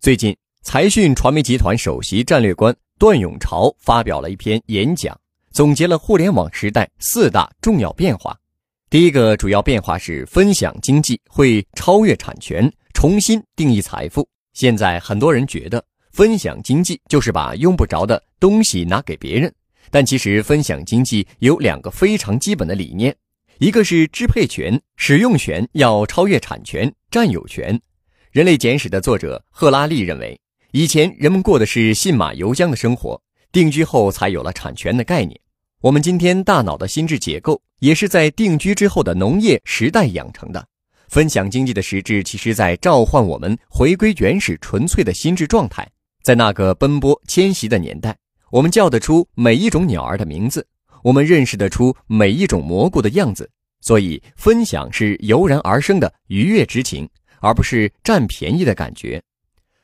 最近，财讯传媒集团首席战略官段永朝发表了一篇演讲，总结了互联网时代四大重要变化。第一个主要变化是分享经济会超越产权，重新定义财富。现在很多人觉得分享经济就是把用不着的东西拿给别人，但其实分享经济有两个非常基本的理念，一个是支配权、使用权要超越产权、占有权。《人类简史》的作者赫拉利认为，以前人们过的是信马由缰的生活，定居后才有了产权的概念。我们今天大脑的心智结构也是在定居之后的农业时代养成的。分享经济的实质，其实在召唤我们回归原始纯粹的心智状态。在那个奔波迁徙的年代，我们叫得出每一种鸟儿的名字，我们认识得出每一种蘑菇的样子。所以，分享是油然而生的愉悦之情。而不是占便宜的感觉。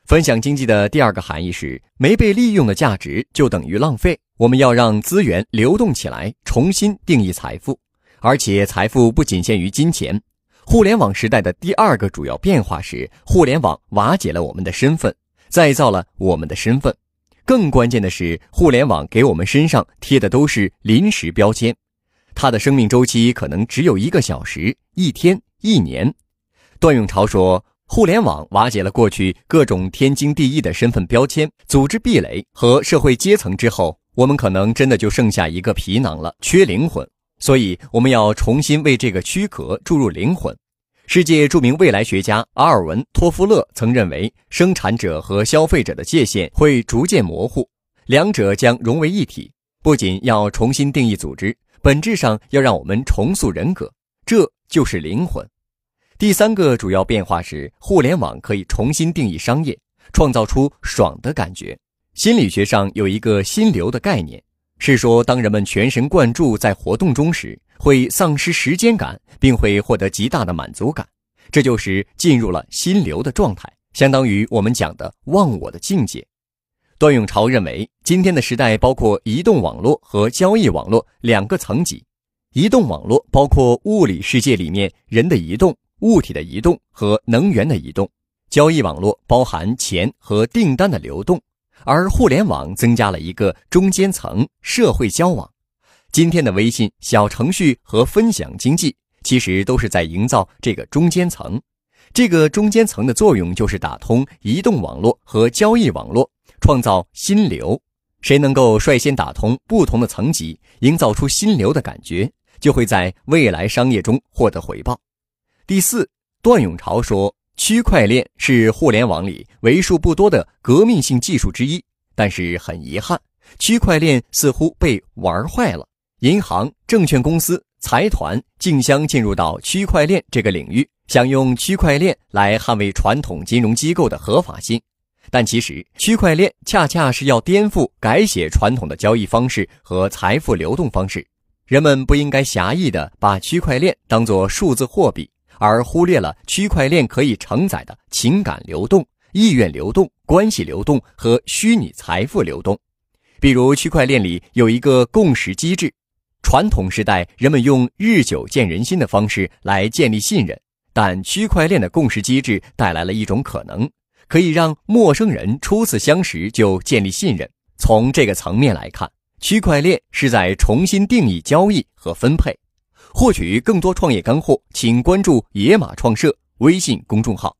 分享经济的第二个含义是，没被利用的价值就等于浪费。我们要让资源流动起来，重新定义财富。而且，财富不仅限于金钱。互联网时代的第二个主要变化是，互联网瓦解了我们的身份，再造了我们的身份。更关键的是，互联网给我们身上贴的都是临时标签，它的生命周期可能只有一个小时、一天、一年。段永潮说：“互联网瓦解了过去各种天经地义的身份标签、组织壁垒和社会阶层之后，我们可能真的就剩下一个皮囊了，缺灵魂。所以，我们要重新为这个躯壳注入灵魂。”世界著名未来学家阿尔文·托夫勒曾认为，生产者和消费者的界限会逐渐模糊，两者将融为一体。不仅要重新定义组织，本质上要让我们重塑人格，这就是灵魂。第三个主要变化是，互联网可以重新定义商业，创造出爽的感觉。心理学上有一个心流的概念，是说当人们全神贯注在活动中时，会丧失时间感，并会获得极大的满足感。这就是进入了心流的状态，相当于我们讲的忘我的境界。段永潮认为，今天的时代包括移动网络和交易网络两个层级。移动网络包括物理世界里面人的移动。物体的移动和能源的移动，交易网络包含钱和订单的流动，而互联网增加了一个中间层——社会交往。今天的微信、小程序和分享经济，其实都是在营造这个中间层。这个中间层的作用就是打通移动网络和交易网络，创造心流。谁能够率先打通不同的层级，营造出心流的感觉，就会在未来商业中获得回报。第四，段永潮说，区块链是互联网里为数不多的革命性技术之一。但是很遗憾，区块链似乎被玩坏了。银行、证券公司、财团竞相进入到区块链这个领域，想用区块链来捍卫传统金融机构的合法性。但其实，区块链恰恰是要颠覆、改写传统的交易方式和财富流动方式。人们不应该狭义地把区块链当作数字货币。而忽略了区块链可以承载的情感流动、意愿流动、关系流动和虚拟财富流动。比如，区块链里有一个共识机制。传统时代，人们用日久见人心的方式来建立信任，但区块链的共识机制带来了一种可能，可以让陌生人初次相识就建立信任。从这个层面来看，区块链是在重新定义交易和分配。获取更多创业干货，请关注野马创社微信公众号。